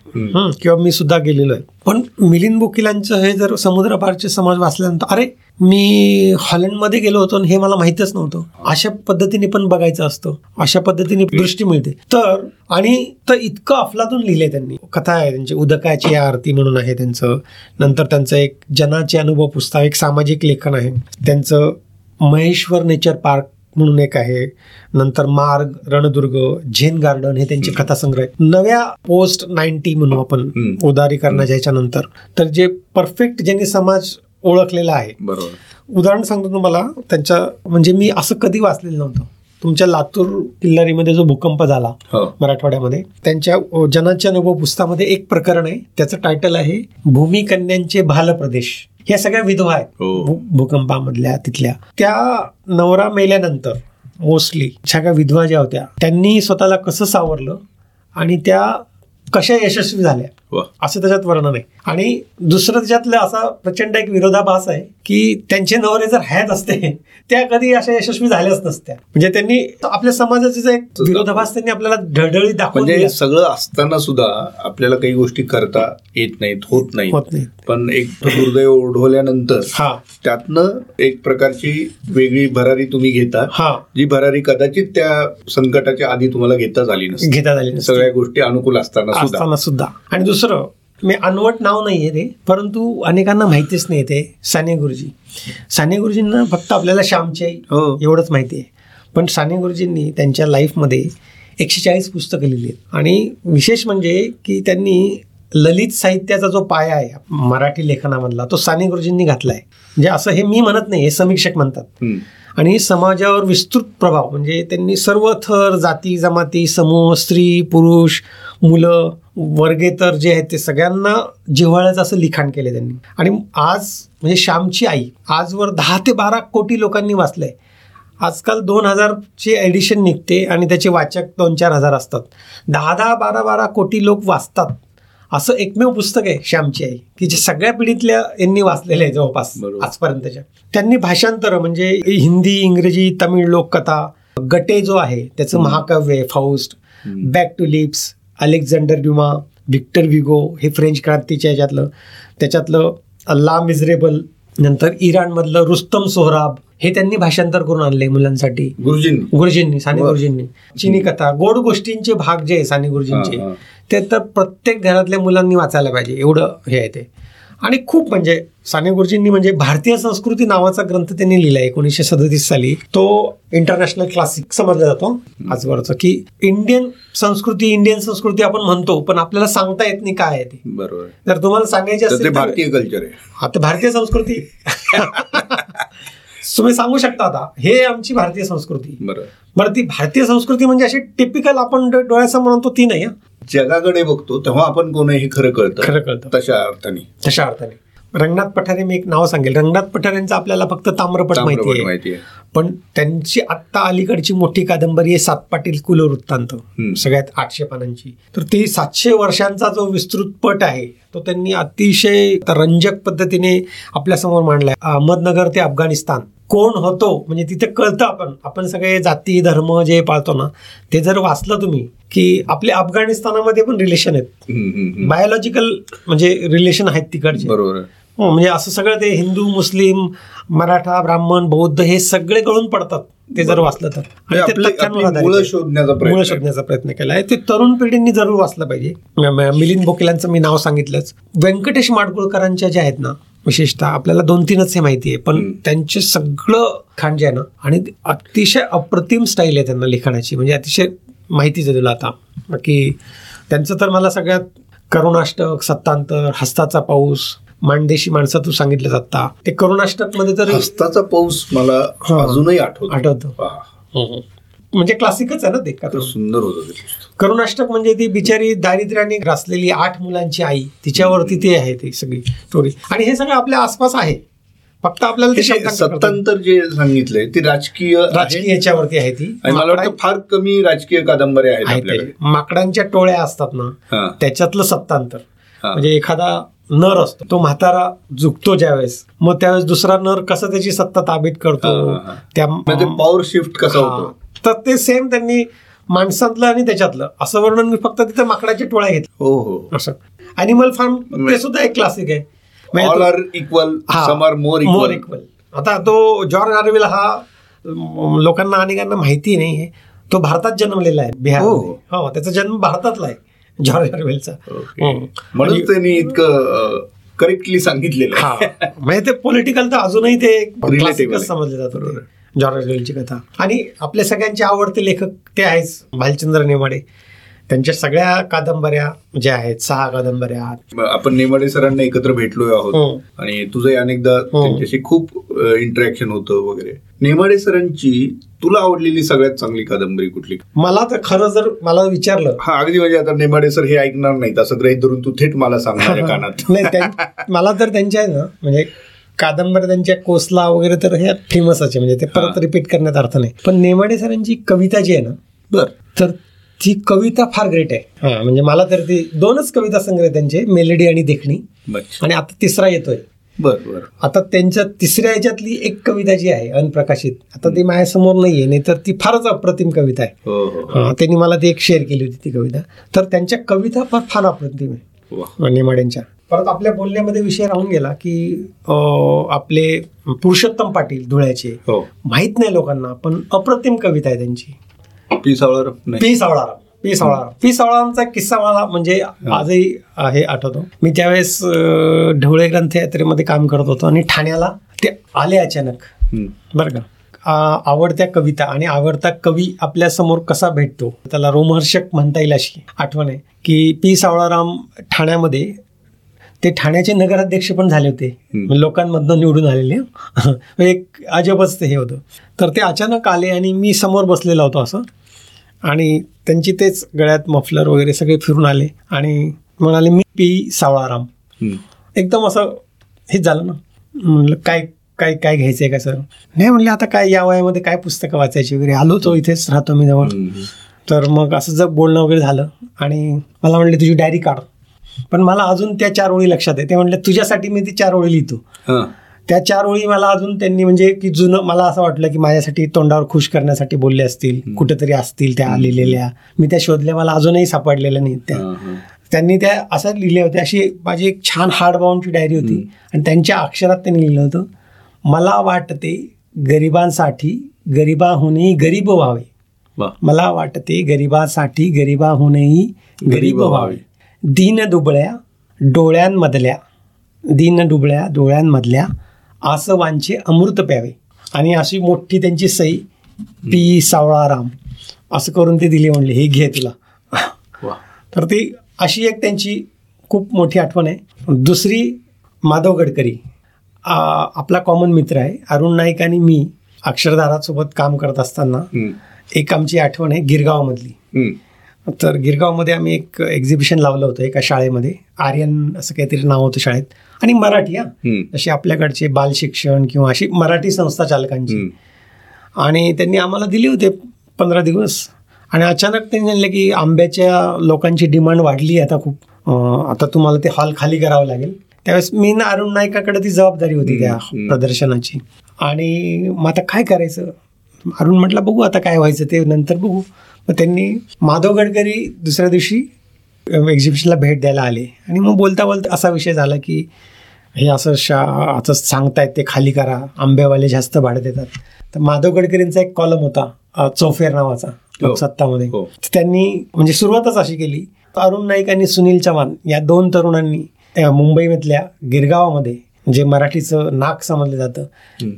किंवा मी सुद्धा गेलेलो आहे. पण मिलिंद बोकिलांचं हे जर समुद्रापारचे समाज वाचल्यानंतर अरे मी हॉलंडमध्ये गेलो होतो आणि हे मला माहितच नव्हतं. अशा पद्धतीने पण बघायचं असतं. अशा पद्धतीने दृष्टी मिळते. तर आणि तर इतकं अफलातून लिहिले त्यांनी. कथा आहे त्यांची उदकाची आरती म्हणून आहे त्यांचं. नंतर त्यांचं एक जनाचे अनुभव पुस्तक एक सामाजिक लेखन आहे. त्यांचं महेश्वर नेचर पार्क म्हणून एक आहे. नंतर मार्ग रणदुर्ग झेन गार्डन हे त्यांचे कथासंग्रह नव्या पोस्ट नाईन्टी म्हणू आपण. उदारीकरणाच्या ह्याच्यानंतर. तर जे परफेक्ट ज्यांनी समाज ओळखलेला आहे. बरोबर. उदाहरण सांगतो तुम्हाला त्यांच्या म्हणजे मी असं कधी वाचलेलं नव्हतं. तुमच्या लातूर किल्लारीमध्ये जो भूकंप झाला हो. मराठवाड्यामध्ये त्यांच्या जनाच्या अनुभव पुस्तकामध्ये एक प्रकरण आहे. त्याचं टायटल आहे भूमिकन्यांचे भाल प्रदेश ह्या सगळ्या विधवा आहेत. हो. भू- भूकंपामधल्या तिथल्या. त्या नवरा मेल्यानंतर मोस्टली सगळ्या विधवा ज्या होत्या त्यांनी स्वतःला कसं सावरलं आणि त्या कशा यशस्वी झाल्या? असं त्याच्यात वर्णन आहे. आणि दुसरं त्याच्यातलं असा प्रचंड एक विरोधाभास आहे की त्यांचे नवरे जर हयात असते त्या कधी अशा यशस्वी झाल्याच नसत्या. म्हणजे त्यांनी आपल्या समाजाचा जो एक विरोधाभास त्यांनी आपल्याला ढळढळी म्हणजे. सगळं असताना सुद्धा आपल्याला काही गोष्टी करता येत नाहीत होत नाही पण एक दुर्दैव ओढवल्यानंतर हा. त्यातनं एक प्रकारची वेगळी भरारी तुम्ही घेता हा. जी भरारी कदाचित त्या संकटाच्या आधी तुम्हाला घेताच आली नसते. घेता आली नसती. सगळ्या गोष्टी अनुकूल असताना सुद्धा. असताना सुद्धा. आणि दुसरं मी अनवट नाव नाहीये ते परंतु अनेकांना माहितीच नाही ते साने गुरुजी. साने गुरुजींना फक्त आपल्याला श्यामची हो. एवढंच माहिती आहे पण साने गुरुजींनी त्यांच्या लाईफमध्ये एकशे चाळीस पुस्तकं लिहिली आहेत. आणि विशेष म्हणजे की त्यांनी ललित साहित्याचा जो पाया आहे मराठी लेखनामधला तो साने गुरुजींनी घातला आहे म्हणजे असं हे मी म्हणत नाही हे समीक्षक म्हणतात. आणि समाजावर विस्तृत प्रभाव म्हणजे त्यांनी सर्व थर जाती जमाती समूह स्त्री पुरुष मुलं वर्गेतर जे आहेत ते सगळ्यांना जिव्हाळ्याचं असं लिखाण केलं त्यांनी. आणि आज म्हणजे श्यामची आई आजवर दहा ते बारा कोटी लोकांनी वाचलंय. आजकाल दोन हजारचे एडिशन निघते आणि त्याचे वाचक दोन चार हजार असतात. दहा दहा बारा बारा कोटी लोक वाचतात. असं एकमेव पुस्तक आहे श्यामची आई की जे सगळ्या पिढीतल्या यांनी वाचलेलं आहे जवळपास. आजपर्यंतच्या त्यांनी भाषांतर म्हणजे हिंदी इंग्रजी तमिळ लोककथा गटे जो आहे त्याचं महाकाव्य आहे फाऊस्ट. बॅक टू लिप्स अलेक्झांडर ड्युमा व्हिक्टर विगो हे फ्रेंच क्रांतीच्या ह्याच्यातलं त्याच्यातलं ला मिझरेबल नंतर इराणमधलं रुस्तम सोहराब हे त्यांनी भाषांतर करून आणले मुलांसाठी. गुरुजींनी. गुरुजींनी साने. गुरुजींनी. चिनी कथा गोड गोष्टींचे भाग जे आहे साने गुरुजींचे. ते तर प्रत्येक घरातल्या मुलांनी वाचायला पाहिजे एवढं हे आहे ते. आणि खूप म्हणजे साने गुरुजींनी म्हणजे भारतीय संस्कृती नावाचा ग्रंथ त्यांनी लिहिला एकोणीसशे सदतीस साली. तो इंटरनॅशनल क्लासिक समजला जातो. आजवरचा की इंडियन संस्कृती इंडियन संस्कृती आपण म्हणतो पण आपल्याला सांगता येत नाही काय आहे ते. बरोबर. जर तुम्हाला सांगायचे असेल भारतीय कल्चर आहे. आता भारतीय संस्कृती. तुम्ही सांगू शकता आता हे आमची भारतीय संस्कृती. बरं. ती भारतीय संस्कृती म्हणजे अशी टिपिकल आपण डोळ्यासमोर म्हणतो ती नाही. जगाकडे बघतो तेव्हा आपण कोण आहे हे खरं कळतं. खरं कळतं. तशा अर्थाने. तशा अर्थाने. रंगनाथ पठारे मी एक नाव सांगेल. रंगनाथ पठारेंचं आपल्याला फक्त ताम्रपट माहिती आहे पण त्यांची आत्ता अलीकडची मोठी कादंबरी आहे सात पाटील कुलवृत्तांत. सगळ्यात आठशे पानांची. तर ती सातशे वर्षांचा जो विस्तृत पट आहे तो त्यांनी अतिशय रंजक पद्धतीने आपल्यासमोर मांडलाय. अहमदनगर ते अफगाणिस्तान. कोण होतो म्हणजे तिथे कळतं आपण आपण सगळे जाती धर्म जे पाळतो ना ते जर वाचलं तुम्ही की आपल्या अफगाणिस्तानामध्ये पण रिलेशन आहेत. बायोलॉजिकल म्हणजे रिलेशन आहेत तिकडचे बरोबर. हो म्हणजे असं सगळं ते हिंदू मुस्लिम मराठा ब्राह्मण बौद्ध हे सगळे गळून पडतात ते जर वाचलं तर म्हणजे आपले आपली मुळं. शोधण्याचा प्रयत्न आहे. शोधण्याचा प्रयत्न केला आहे ते तरुण पिढींनी जरूर वाचलं पाहिजे मिलिंद बोकेलांचं मी नाव सांगितलंच व्यंकटेश माडगुळकरांच्या ज्या आहेत ना विशेषतः आपल्याला दोन तीनच हे माहिती आहे पण. त्यांचे सगळं खाण जे आहे ना आणि अतिशय अप्रतिम स्टाईल आहे त्यांना लिखाणाची म्हणजे अतिशय माहितीच आहे तुला आता की त्यांचं तर मला सगळ्यात करुणाष्टक सत्तांतर हस्ताचा पाऊस माणदेशी माणसं तू सांगितलं आता ते करुणाष्टकमध्ये तर हस्ताचा पाऊस मला हा. अजूनही आठवतो आठवतं म्हणजे क्लासिकच आहे ना ते. सुंदर होतं. करुणाष्टक म्हणजे ती बिचारी दारिद्र्याने ग्रासलेली आठ मुलांची आई तिच्यावरती ते आहे ती सगळी स्टोरी आणि हे सगळं आपल्या आसपास आहे फक्त आपल्याला. सत्तांतर जे सांगितलंय ते राजकीय. राजकीय याच्यावरती आहे ती आणि मला वाटतं फार कमी राजकीय कादंबऱ्या आहेत माकडांच्या टोळ्या असतात ना त्याच्यातलं सत्तांतर. म्हणजे एखादा नर असतो तो म्हातारा झुकतो ज्यावेळेस मग त्यावेळेस दुसरा नर कसं त्याची सत्ता ताबीत करतो. त्या म्हणजे पॉवर शिफ्ट कसा. होतो तर ते सेम त्यांनी माणसातलं आणि त्याच्यातलं. असं वर्णन मी फक्त तिथे माकडाच्या टोळ्या घेतल्या. हो हो. असं. अॅनिमल फार्म ते सुद्धा एक क्लासिक आहे. म्हणजे ऑल तो- are equal some are more equal. आता तो जॉर्ज ऑरवेल हा लोकांना अनेकांना माहिती नाही आहे तो भारतात जन्मलेला आहे बिहार हो. हो त्याचा जन्म भारतातला आहे जॉर्ज ऑरवेलचा हम्म. म्हणून त्यांनी इतकं करेक्टली सांगितलेलं हा. म्हणजे ते पॉलिटिकल तर अजूनही ते. समजले जातात बरोबर. ते. जॉर्ज ऑरवेलची कथा. आणि आपले सगळ्यांचे आवडते लेखक ते आहेच भालचंद्र नेमाडे. त्यांच्या सगळ्या कादंबऱ्या ज्या आहेत सहा कादंबऱ्या आपण नेमाडे सरांना एकत्र भेटलोय आहोत. हो. आणि तुझंही अनेकदा हो. त्यांच्याशी खूप इंटरॅक्शन होतं वगैरे. नेमाडे सरांची तुला आवडलेली सगळ्यात चांगली कादंबरी कुठली? मला तर खरं जर मला विचारलं. हा अगदी म्हणजे आता नेमाडे सर हे ऐकणार नाहीत. असं ग्रहित धरून तू थेट मला सांग माझ्या कानात. नाही मला तर त्यांच्या आहे ना म्हणजे कादंबऱ्या त्यांच्या कोसला वगैरे तर हे फेमस आहे म्हणजे ते परत. रिपीट करण्यात अर्थ नाही. पण नेमाडे सरांची कविता जी आहे ना बर. तर ती कविता फार ग्रेट आहे. हा. म्हणजे मला तर ती दोनच कविता संग्रह त्यांचे मेलेडी आणि देखणी आणि आता तिसरा येतोय. बर बर. आता त्यांच्या तिसऱ्या याच्यातली एक कविता जी आहे अनप्रकाशित आता ती माझ्यासमोर नाहीये नाही तर ती फारच अप्रतिम कविता आहे. हो हो हा, त्यांनी मला ती एक शेअर केली होती ती कविता. तर त्यांच्या कविता फार फार अप्रतिम आहे. नेमाड्यांच्या परत आपल्या बोलण्यामध्ये विषय राहून गेला की आपले पुरुषोत्तम पाटील धुळ्याचे हो. माहीत नाही लोकांना पण अप्रतिम कविता आहे त्यांची. पी सावळार नाही. P Savalaram P Savalaram P सावळारामचा एक किस्सा मला म्हणजे आजही आहे आठवतो. मी त्यावेळेस ढवळे ग्रंथयात्रेमध्ये काम करत होतो आणि ठाण्याला ते आले अचानक. बरं का? आवडत्या कविता आणि आवडता कवी आपल्यासमोर कसा भेटतो? त्याला रोमहर्षक म्हणता येईल अशी आठवण आहे की पी सावळाराम ठाण्यामध्ये ते ठाण्याचे नगराध्यक्ष पण झाले होते. म्हणजे लोकांमधनं निवडून आलेले. एक अजबच ते हे होतं. तर ते अचानक आले आणि मी समोर बसलेला होतो असं. आणि त्यांची तेच गळ्यात मफलर वगैरे सगळे फिरून आले आणि म्हणाले मी पी सावळाराम. एकदम असं हेच झालं ना. म्हणलं काय काय काय घ्यायचं आहे का सर? नाही म्हणले आता काय या वयामध्ये काय पुस्तकं वाचायची वगैरे? आलो तो इथेच राहतो मी जवळ. तर मग असं जर बोलणं वगैरे झालं आणि मला म्हणले तुझी डायरी काढ. पण मला अजून त्या चार ओळी लक्षात आहे ते म्हणले तुझ्यासाठी मी ती चार ओळी लिहितो. त्या चार ओळी मला अजून त्यांनी म्हणजे की जुनं मला असं वाटलं की माझ्यासाठी तोंडावर खुश करण्यासाठी बोलले असतील कुठेतरी असतील त्या लिहिलेल्या. मी त्या शोधल्या मला अजूनही सापडलेल्या नाहीत त्या. त्यांनी त्या असं लिहिल्या होत्या अशी माझी एक छान हार्ड बाउंडची डायरी होती. आणि त्यांच्या अक्षरात त्यांनी लिहिलं होतं मला वाटते गरिबांसाठी गरिबाहूनही गरीब व्हावे. मला वाटते गरिबासाठी गरिबाहूनही गरीब व्हावे. दीन दुबळ्या डोळ्यांमधल्या दीन दुबळ्या डोळ्यांमधल्या आसवांचे अमृत प्यावे. आणि अशी मोठी त्यांची सई पी. सावळाराम असं करून ते दिली म्हणले हे घे तुला. तर ती अशी एक त्यांची खूप मोठी आठवण आहे. दुसरी माधव गडकरी आपला कॉमन मित्र आहे. अरुण नाईक आणि मी अक्षरधारासोबत काम करत असताना. एक आमची आठवण आहे गिरगावमधली. तर गिरगावमध्ये आम्ही एक एक्झिबिशन लावलं होतं एका शाळेमध्ये. आर्यन असं काहीतरी नाव होतं शाळेत. आणि मराठी हा. जशी आपल्याकडचे बाल शिक्षण किंवा अशी मराठी संस्था चालकांची. आणि त्यांनी आम्हाला दिले होते पंधरा दिवस. आणि अचानक त्यांनी म्हणले की आंब्याच्या लोकांची डिमांड वाढली आता खूप. आता तुम्हाला ते हॉल खाली करावं लागेल. त्यावेळेस मी ना अरुण नायकाकडे ती जबाबदारी होती त्या. प्रदर्शनाची. आणि मग आता काय करायचं? अरुण म्हटलं बघू आता काय व्हायचं ते नंतर बघू. मग त्यांनी माधव गडकरी दुसऱ्या दिवशी एक्झिबिशनला भेट द्यायला आले. आणि मग बोलता बोलता असा विषय झाला की हे असं शा असं सांगतायत ते खाली करा आंबेवाले जास्त भाडं देतात. तर माधव गडकरींचा एक कॉलम होता चौफेर नावाचा लोकसत्तामध्ये हो. त्यांनी म्हणजे सुरुवातच अशी केली. अरुण नाईक आणि सुनील चव्हाण या दोन तरुणांनी मुंबईमधल्या गिरगावामध्ये जे मराठीचं नाक समजलं जातं.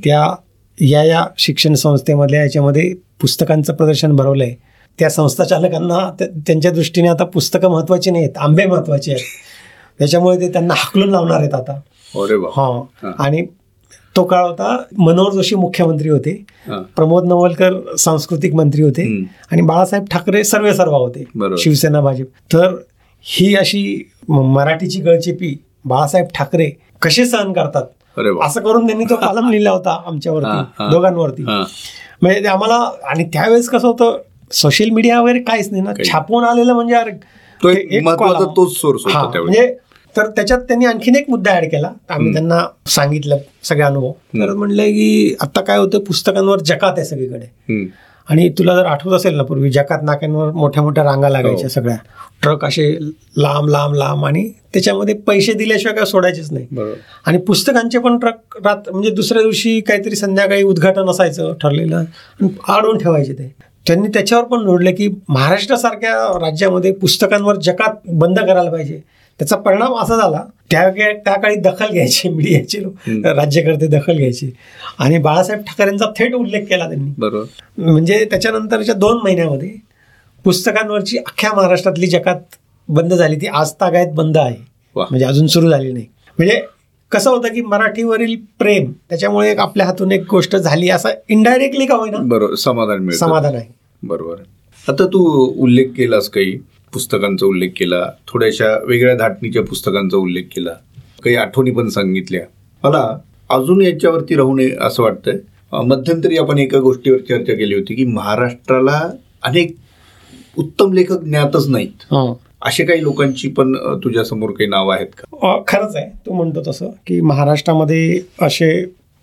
त्या या या शिक्षण संस्थेमधल्या याच्यामध्ये पुस्तकांचं प्रदर्शन भरवलंय त्या संस्था चालकांना त्या- त्यांच्या दृष्टीने आता पुस्तकं महत्वाची नाहीत आंबे महत्त्वाचे आहेत त्याच्यामुळे ते त्यांना हाकलून लावणार आहेत आता हा. आणि तो काळ होता मनोहर जोशी मुख्यमंत्री होते. प्रमोद नवलकर सांस्कृतिक मंत्री होते. आणि बाळासाहेब ठाकरे सर्वे सर्वा होते. शिवसेना भाजप तर ही अशी मराठीची गळचेपी बाळासाहेब ठाकरे कसे सहन करतात असं करून त्यांनी तो कॉलम लिहिला होता आमच्यावरती. दोघांवरती. म्हणजे आम्हाला आणि त्यावेळेस कसं होतं सोशल मीडिया वगैरे काहीच नाही ना. छापून आलेलं म्हणजे अरे. तोच सोर्स म्हणजे तर त्याच्यात त्यांनी आणखीन एक मुद्दा ऍड केला आम्ही त्यांना सांगितलं सगळे अनुभव तर म्हणलं की आता काय होतं पुस्तकांवर जकात आहे सगळीकडे. आणि तुला जर आठवत असेल ना पूर्वी जकात नाक्यांवर मोठ्या मोठ्या रांगा लागायच्या हो. सगळ्या. ट्रक असे लांब लांब लांब आणि त्याच्यामध्ये पैसे दिल्याशिवाय काय सोडायचेच नाही. आणि पुस्तकांचे पण ट्रक रात म्हणजे दुसऱ्या दिवशी काहीतरी संध्याकाळी उद्घाटन असायचं ठरलेलं आणि आडून ठेवायचे ते. त्यांनी त्याच्यावर पण नोडले की महाराष्ट्रासारख्या राज्यामध्ये पुस्तकांवर जकात बंद करायला पाहिजे. त्याचा परिणाम असा झाला त्या त्या काळी दखल घ्यायची मीडियाचे लोक. राज्यकर्ते दखल घ्यायचे. आणि बाळासाहेब ठाकरेंचा थेट उल्लेख केला त्यांनी. बरोबर. म्हणजे त्याच्यानंतरच्या दोन महिन्यामध्ये पुस्तकांवरची अख्ख्या महाराष्ट्रातली जकात बंद झाली. ती आज तागायत बंद आहे. म्हणजे अजून सुरू झाली नाही. म्हणजे कसं होतं की मराठीवरील प्रेम त्याच्यामुळे एक आपल्या हातून एक गोष्ट झाली असं इनडायरेक्टली का होईना? बरोबर. समाधान समाधान आहे. बरोबर. आता तू उल्लेख केलास काही. पुस्तकांचा उल्लेख केला थोड्याशा वेगळ्या धाटणीच्या पुस्तकांचा उल्लेख केला काही आठवणी पण सांगितल्या. मला अजून याच्यावरती राहू नये असं वाटतंय. मध्यंतरी आपण एका गोष्टीवर चर्चा केली होती की महाराष्ट्राला अनेक उत्तम लेखक ज्ञातच नाहीत. असे काही लोकांची पण तुझ्यासमोर काही नावं आहेत का? खरंच आहे. तू म्हणतो तसं की महाराष्ट्रामध्ये असे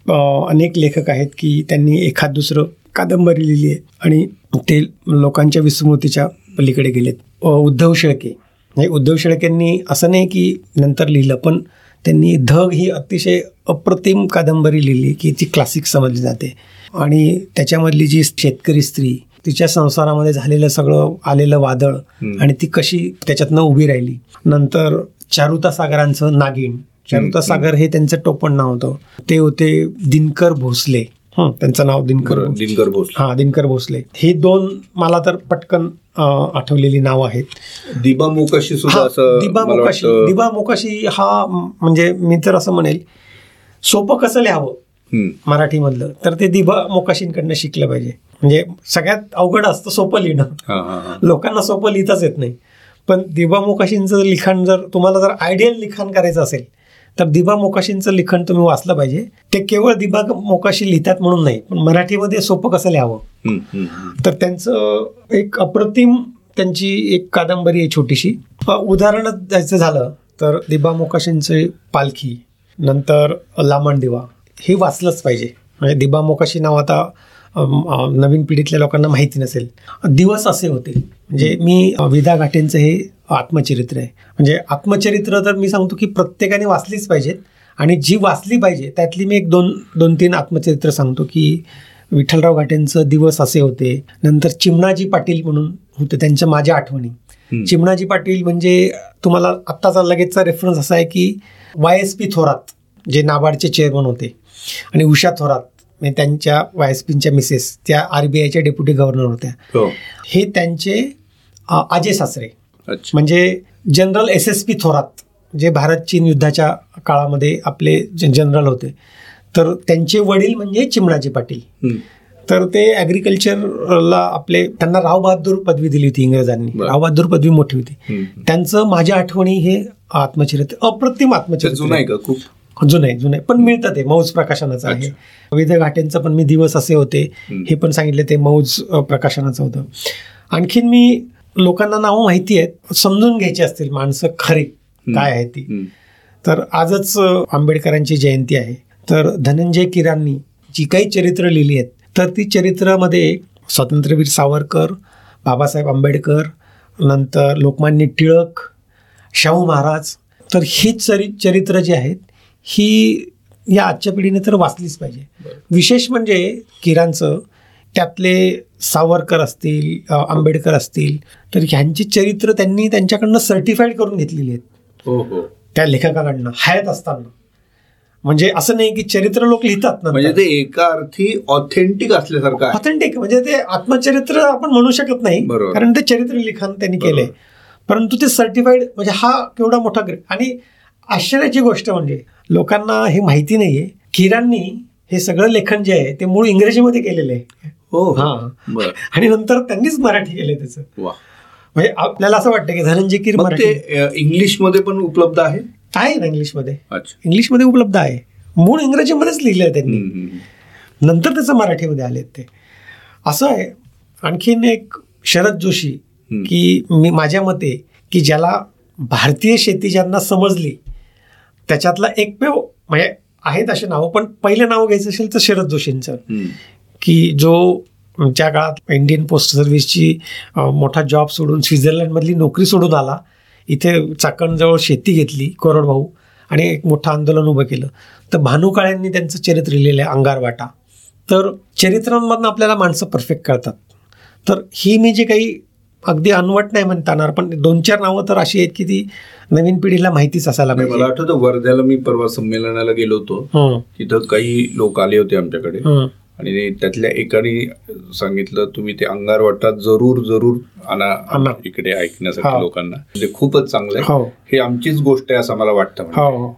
अनेक लेखक आहेत की त्यांनी एखाद दुसरं कादंबरी लिहिली आहे आणि ते लोकांच्या विस्मृतीच्या पलीकडे गेलेत. उद्धव शेळके. म्हणजे उद्धव शेळकेंनी असं नाही की नंतर लिहिलं पण त्यांनी धग ही अतिशय अप्रतिम कादंबरी लिहिली की ती क्लासिक समजली जाते. आणि त्याच्यामधली जी शेतकरी स्त्री तिच्या संसारामध्ये झालेलं सगळं आलेलं वादळ. आणि ती कशी त्याच्यातनं उभी राहिली. नंतर चारुता सागरांचं नागिन चारुता सागर हे त्यांचं टोपण नाव होतं. ते होते दिनकर भोसले. त्यांचं नाव दिनकर. दिनकर भोसले. हा दिनकर भोसले. हे दोन मला तर पटकन आठवलेली नाव आहेत. दिबा मोकाशी सुद्धा हा, असं दिबा मोकाशी. दिबा मोकाशी हा म्हणजे मी तर असं म्हणेल सोपं कसं लिहावं. मराठीमधलं तर ते दिबा मोकाशींकडनं शिकलं पाहिजे. म्हणजे सगळ्यात अवघड असतं सोपं लिहिणं. हा हा हा. लोकांना सोपं लिहिताच येत नाही. पण दिबा मोकाशींचं लिखाण जर तुम्हाला जर आयडियल लिखाण करायचं असेल तर दिबा मोकाशींचं लिखाण तुम्ही वाचलं पाहिजे. ते केवळ दिबा मोकाशी लिहितात म्हणून नाही पण मराठीमध्ये सोपं कसं लिहावं. तर त्यांचं एक अप्रतिम त्यांची एक कादंबरी आहे छोटीशी. अ, उदाहरण द्यायचं झालं तर दिबा मोकाशींचे पालखी नंतर लामण दिवा. हे वाचलंच पाहिजे. म्हणजे दिबा मोकाशी नाव आता नवीन पिढीतल्या लोकांना माहिती नसेल. दिवस असे होते. म्हणजे मी विदा घाटेंचं हे आत्मचरित्र आहे. म्हणजे आत्मचरित्र तर मी सांगतो की प्रत्येकाने वाचलीच पाहिजेत आणि जी वाचली पाहिजे त्यातली मी एक दोन दोन तीन आत्मचरित्र सांगतो की विठ्ठलराव घाटेंचं दिवस असे होते. नंतर चिमणाजी पाटील म्हणून होते त्यांच्या माझ्या आठवणी. चिमणाजी पाटील म्हणजे तुम्हाला आत्ताचा लगेचचा रेफरन्स असा आहे की वाय एस पी थोरात जे नाबार्डचे चेअरमन होते. आणि उषा थोरात त्यांच्या वाय एस पीच्या मिसेस त्या आर बी आयच्या डेप्युटी गव्हर्नर होत्या. हो. हे त्यांचे अ, आजे सासरे. अच्छा. म्हणजे general S S P Thorat जे भारत चीन युद्धाच्या काळामध्ये आपले जनरल होते. तर त्यांचे वडील म्हणजे चिमणाजी पाटील. तर ते ॲग्रिकल्चरला आपले त्यांना राव बहादूर पदवी दिली होती इंग्रजांनी. बरं. राव बहादूर पदवी मोठी होती. त्यांचं माझ्या आठवणी हे आत्मचरित्र अप्रतिम आत्मचरित्र. जुनं आहे जुनं. पण मिळतं ते मौज प्रकाशनाचं आहे. विविध घाटेंचं पण मी दिवस असे होते. हे पण सांगितले ते मौज प्रकाशनाचं होतं. आणखीन मी लोकांना नावं माहिती आहेत समजून घ्यायची असतील माणसं खरे काय आहे ती. तर आजच आंबेडकरांची जयंती आहे. तर धनंजय किरांनी जी काही चरित्र लिहिली आहेत तर ती चरित्रामध्ये स्वातंत्र्यवीर सावरकर बाबासाहेब आंबेडकर नंतर लोकमान्य टिळक शाहू महाराज तर ही चरि चरित्र जी आहेत ही या आजच्या पिढीने तर वाचलीच पाहिजे. विशेष म्हणजे किरांचं त्यातले सावरकर असतील आंबेडकर असतील तर ह्यांची चरित्र त्यांनी त्यांच्याकडनं सर्टिफाईड करून घेतलेली आहेत. हो हो. त्या लेखकाकडनं हयात असताना. म्हणजे असं नाही की चरित्र लोक लिहितात ना म्हणजे ते एका अर्थी ऑथेंटिक असल्यासारखं ऑथेंटिक म्हणजे ते आत्मचरित्र आपण म्हणू शकत नाही. कारण ते चरित्र लिखाण त्यांनी केलंय. परंतु ते सर्टिफाईड म्हणजे हा केवढा मोठा आणि आश्चर्याची गोष्ट म्हणजे लोकांना हे माहिती नाहीये. किरांनी हे सगळं लेखन जे आहे ते मूळ इंग्रजीमध्ये केलेलं आहे. हो हा. बर. आणि नंतर त्यांनीच मराठी केले त्याचं. म्हणजे आपल्याला असं वाटतं की धनंजय कीर मराठी. ते इंग्लिशमध्ये पण उपलब्ध आहे? आहे ना इंग्लिशमध्ये. अच्छा. इंग्लिशमध्ये उपलब्ध आहे. मूळ इंग्रजीमध्येच लिहिलं आहे त्यांनी. नंतर त्याचं मराठीमध्ये आलेत ते. असं आहे. आणखीन एक शरद जोशी. की मी माझ्या मते की ज्याला भारतीय शेती ज्यांना समजली त्याच्यातला एकमेव म्हणजे आहेत असे नावं पण पहिलं नाव घ्यायचं असेल तर शरद जोशींचं. की जो ज्या काळात इंडियन पोस्ट सर्व्हिसची मोठा जॉब सोडून स्वित्झर्लंडमधली नोकरी सोडून आला. इथे चाकणजवळ शेती घेतली कोरडभाऊ आणि एक मोठं आंदोलन उभं केलं. तर भानू काळ्यांनी त्यांचं चरित्र लिहिलेलं आहे अंगारवाटा तर चरित्रांमधनं आपल्याला माणसं परफेक्ट कळतात. तर ही मी जे काही अगदी अनवट नाही म्हणता येणार पण दोन चार नावं तर अशी आहेत की ती नवीन पिढीला माहितीच असायला नाही, मला आठवतं वर्ध्याला मी परवा संमेलनाला गेलो होतो. हं, तिथं काही लोक आले होते आमच्याकडे. हं. आणि त्यातल्या एकाने सांगितलं तुम्ही ते अंगार वाटा जरूर जरूर आणा. इकडे ऐकण्यासाठी हा. लोकांना. म्हणजे खूपच चांगलं आहे. हो. आमचीच गोष्ट आहे असं मला वाटतं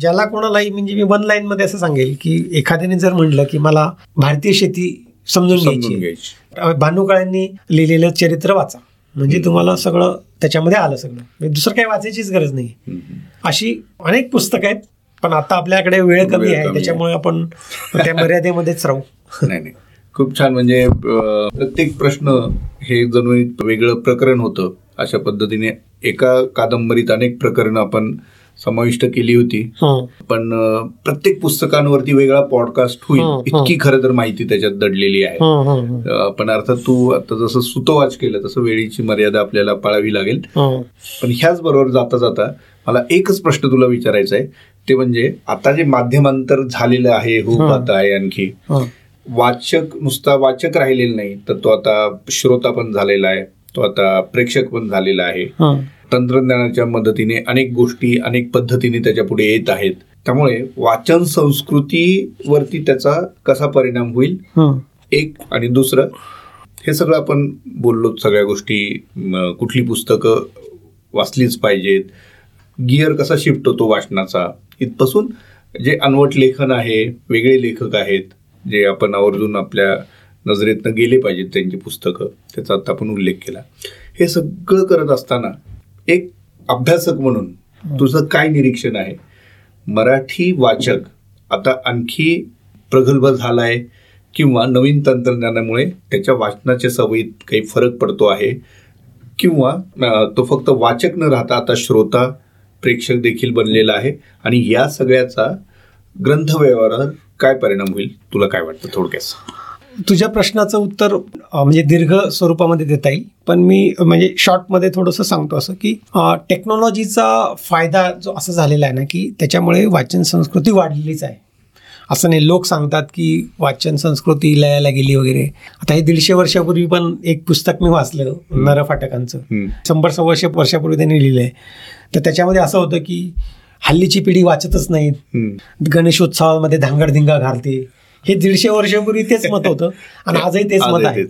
ज्याला कोणालाही म्हणजे मी वन लाईन मध्ये असं सांगेल की एखाद्याने जर म्हणलं की मला भारतीय शेती समजून घ्यायची घ्यायची. भानुकाळ्यांनी लिहिलेलं चरित्र वाचा. म्हणजे तुम्हाला सगळं त्याच्यामध्ये आलं सगळं. म्हणजे दुसरं काही वाचायचीच गरज नाही. अशी अनेक पुस्तकं आहेत पण आता आपल्याकडे वेळ कमी आहे त्याच्यामुळे आपण त्या मर्यादेमध्येच राहू. नाही नाही. खूप छान. म्हणजे प्रत्येक प्रश्न हे जणू एक वेगळं प्रकरण होतं अशा पद्धतीने. एका कादंबरीत अनेक प्रकरणं आपण समाविष्ट केली होती. पण प्रत्येक पुस्तकांवरती वेगळा पॉडकास्ट होईल. इतकी खरं तर माहिती त्याच्यात दडलेली आहे पण अर्थात तू आता जसं सुतोवाच केलं तसं वेळेची मर्यादा आपल्याला पाळावी लागेल. पण ह्याच बरोबर जाता जाता मला एकच प्रश्न तुला विचारायचा आहे ते म्हणजे आता जे माध्यमांतर झालेलं आहे हो हं. पाहत आहे आणखी. वाचक नुसता वाचक राहिलेला नाही तर तो आता श्रोता पण झालेला आहे तो आता प्रेक्षक पण झालेला आहे. तंत्रज्ञानाच्या मदतीने अनेक गोष्टी अनेक पद्धतीने त्याच्या पुढे येत आहेत. त्यामुळे वाचन संस्कृतीवरती त्याचा कसा परिणाम होईल. एक आणि दुसरं हे सगळं आपण बोललो सगळ्या गोष्टी कुठली पुस्तकं वाचलीच पाहिजेत. गिअर कसा शिफ्ट होतो वाचनाचा? इथपासून जे अनवट लेखन आहे वेगळे लेखक आहेत जे आपण आवर्जून आपल्या नजरेतनं गेले पाहिजेत त्यांची पुस्तकं त्याचा आता आपण उल्लेख केला. हे सगळं करत असताना एक अभ्यासक म्हणून तुझं काय निरीक्षण आहे? मराठी वाचक आता आणखी प्रगल्भ झालाय किंवा नवीन तंत्रज्ञानामुळे त्याच्या वाचनाच्या सवयीत काही फरक पडतो आहे किंवा तो फक्त वाचक न राहता आता श्रोता प्रेक्षक देखील बनलेला आहे आणि या सगळ्याचा ग्रंथव्यवहारावर काय परिणाम होईल? तुला काय वाटतं थोडक्यात? तुझ्या प्रश्नाचं उत्तर म्हणजे दीर्घ स्वरूपामध्ये देता येईल. पण मी म्हणजे शॉर्टमध्ये थोडंसं सांगतो असं की टेक्नॉलॉजीचा फायदा जो असं झालेला आहे ना की त्याच्यामुळे वाचन संस्कृती वाढलेलीच आहे. असं नाही लोक सांगतात की वाचन संस्कृती लयाला गेली वगैरे. आता हे दीडशे वर्षापूर्वी पण एक पुस्तक मी वाचलं नरफाटकांचं हम्म. शंभर सव्वाशे वर्षापूर्वी त्यांनी लिहिलं आहे तर त्याच्यामध्ये असं होतं की हल्लीची पिढी वाचतच नाहीत. गणेशोत्सवामध्ये धांगडधिंगा घालते. हे दीडशे वर्षापूर्वी तेच मत होतं आणि आजही तेच मत आहे.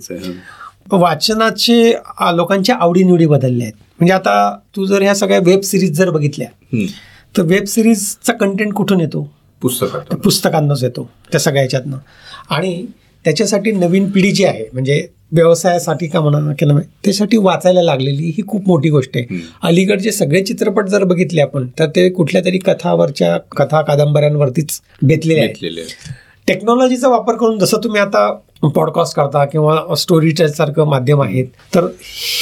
वाचनाचे लोकांच्या आवडीनिवडी बदलल्या आहेत म्हणजे आता तू जर ह्या सगळ्या वेब सिरीज जर बघितल्या. तर वेब सिरीजचा कंटेंट कुठून येतो पुस्तकात त्या पुस्तकांनाच येतो त्या सगळ्या ह्याच्यातनं आणि त्याच्यासाठी नवीन पिढी जी आहे म्हणजे व्यवसायासाठी का म्हणा की नाही त्यासाठी वाचायला लागलेली ही खूप मोठी गोष्ट आहे. अलीकडचे सगळे चित्रपट जर बघितले आपण तर ते कुठल्या तरी कथावरच्या कथा कादंबऱ्यांवरतीच बेतलेले आहेत. टेक्नॉलॉजीचा वापर करून जसं तुम्ही आता पॉडकास्ट करता किंवा स्टोरी सारखं माध्यम आहेत तर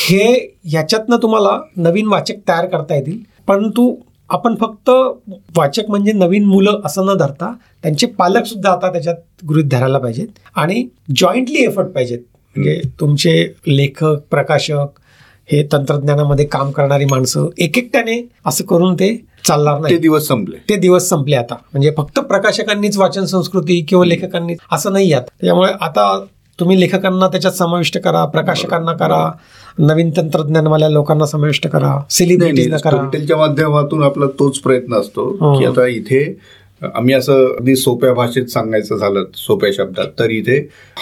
हे ह्याच्यातनं तुम्हाला नवीन वाचक तयार करता येतील. परंतु आपण फक्त वाचक म्हणजे नवीन मुलं असं न धरता त्यांचे पालक सुद्धा आता त्याच्यात गृहित धरायला पाहिजेत आणि जॉईंटली एफर्ट पाहिजेत. म्हणजे तुमचे लेखक प्रकाशक हे तंत्रज्ञानामध्ये काम करणारी माणसं एक एकट्याने असं करून ते चालणार नाही. ते दिवस संपले. ते दिवस संपले आता. म्हणजे फक्त प्रकाशकांनीच वाचन संस्कृती किंवा लेखकांनी असं नाही आहेत त्यामुळे आता तुम्ही लेखकांना त्याच्यात समाविष्ट करा प्रकाशकांना करा नवीन तंत्रज्ञानवाल्या लोकांना समाविष्ट करा स्टोरीटेलच्या माध्यमातून आपला तोच प्रयत्न असतो हो. की आता इथे आम्ही असं अगदी सोप्या भाषेत सांगायचं झालं सोप्या शब्दात तर इथे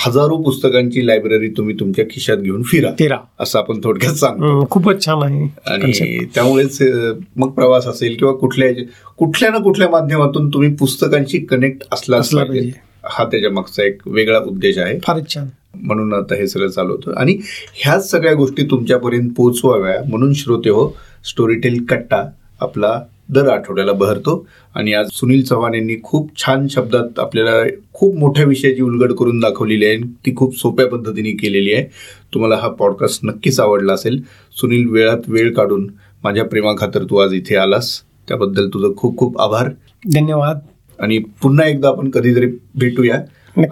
हजारो पुस्तकांची लायब्ररी तुम्ही तुमच्या खिशात घेऊन फिरा तेरा असं आपण थोडक्यात सांगतो. खूपच छान आहे. आणि त्यामुळेच मग प्रवास असेल किंवा कुठल्या कुठल्या ना कुठल्या माध्यमातून तुम्ही पुस्तकांशी कनेक्ट असला पाहिजे. पाहिजे. हा त्याच्या मागचा एक वेगळा उद्देश आहे. फारच छान. म्हणून आता हे सगळं चालू होतं. आणि ह्याच सगळ्या गोष्टी तुमच्यापर्यंत पोहोचवाव्या म्हणून श्रोते हो स्टोरीटेल कट्टा आपला दर आठवड्याला बहरतो. आणि आज सुनील चव्हाण यांनी खूप छान शब्दात आपल्याला खूप मोठ्या विषयाची उलगड करून दाखवलेली आहे. ती खूप सोप्या पद्धतीने केलेली आहे. तुम्हाला हा पॉडकास्ट नक्कीच आवडला असेल. सुनील वेळात वेळ काढून माझ्या प्रेमाखातर तू आज इथे आलास. त्याबद्दल तुझं खूप खूप आभार. धन्यवाद. आणि पुन्हा एकदा आपण कधीतरी भेटूया.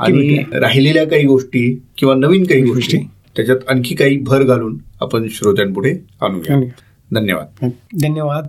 आणि. राहिलेल्या काही गोष्टी किंवा नवीन काही गोष्टी. त्याच्यात आणखी काही भर घालून आपण श्रोत्यांपुढे आणूया. धन्यवाद. धन्यवाद.